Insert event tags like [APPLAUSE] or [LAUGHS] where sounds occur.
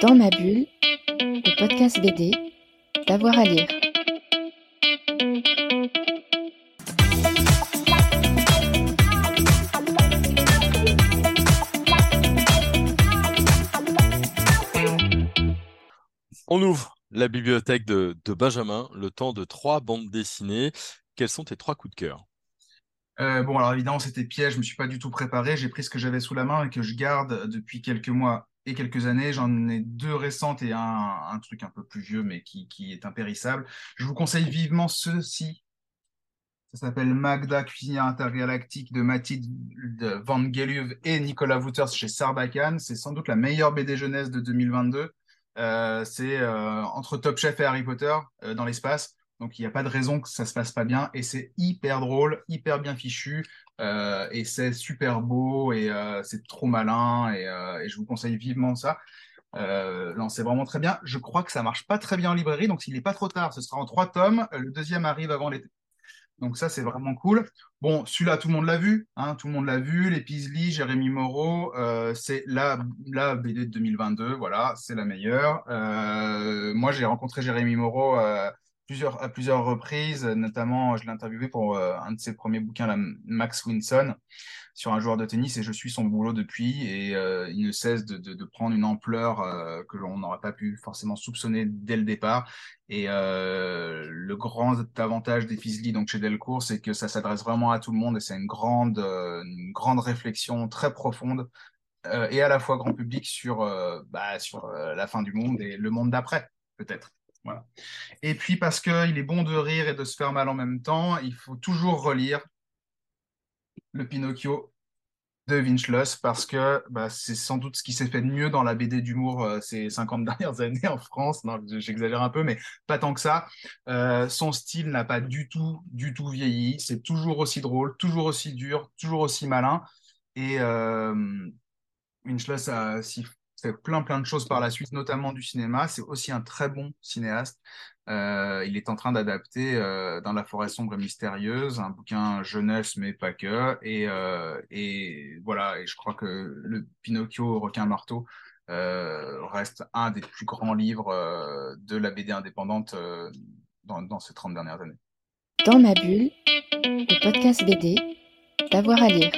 Dans ma bulle, le podcast BD, d'avoir à lire. On ouvre la bibliothèque de, de Benjamin, le temps de trois bandes dessinées. Quels sont tes trois coups de cœur? Euh, bon, alors évidemment, c'était piège, je me suis pas du tout préparé. J'ai pris ce que j'avais sous la main et que je garde depuis quelques mois et quelques années. J'en ai deux récentes et un, un truc un peu plus vieux, mais qui, est impérissable. Je vous conseille vivement ceci. Ça s'appelle Magda, cuisinière intergalactique de Mathilde Van Geluve et Nicolas Wouters chez Sarbacane. C'est sans doute la meilleure BD jeunesse de 2022. Euh, c'est euh, entre Top Chef et Harry Potter euh, dans l'espace. Donc, il n'y a pas de raison que ça se passe pas bien. Et c'est hyper drôle, hyper bien fichu. euh, et c'est super beau et euh, c'est trop malin. Et, euh, et je vous conseille vivement ça. Non, c'est vraiment très bien. Je crois que ça marche pas très bien en librairie. Donc, s'il n'est pas trop tard, ce sera en trois tomes. Le deuxième arrive avant l'été. Donc, ça, c'est vraiment cool. Bon, celui-là, tout le monde l'a vu. Hein, tout le monde l'a vu. Les Peasley, Jérémy Moreau. c'est la, BD de 2022. Voilà, c'est la meilleure. Moi, j'ai rencontré Jérémy Moreau. Plusieurs, à plusieurs reprises, notamment je l'ai interviewé pour euh, un de ses premiers bouquins, Max Winson, sur un joueur de tennis, et je suis son boulot depuis, et euh, il ne cesse de, prendre une ampleur euh, que l'on n'aurait pas pu forcément soupçonner dès le départ. Et le grand avantage des Fizzly, donc chez Delcourt, c'est que ça s'adresse vraiment à tout le monde, et c'est une grande, une grande réflexion très profonde, et à la fois grand public sur, bah, sur la fin du monde et le monde d'après, peut-être. Et puis parce qu'il est bon de rire et de se faire mal en même temps, il faut toujours relire le Pinocchio de Vinchlos parce que bah, c'est sans doute ce qui s'est fait de mieux dans la BD d'humour euh, ces 50 [LAUGHS] dernières années en France. Non, j'exagère un peu, mais pas tant que ça. Euh, son style n'a pas du tout, du tout vieilli. C'est toujours aussi drôle, toujours aussi dur, toujours aussi malin. Et euh, a si fait plein plein de choses par la suite, notamment du cinéma. C'est aussi un très bon cinéaste. Euh, il est en train d'adapter euh, dans la forêt sombre et mystérieuse un bouquin jeunesse mais pas que. Et, euh, et voilà. Et je crois que le Pinocchio requin marteau euh, reste un des plus grands livres euh, de la BD indépendante euh, dans, dans ces 30 dernières années. Dans ma bulle, le podcast BD, d'avoir à lire.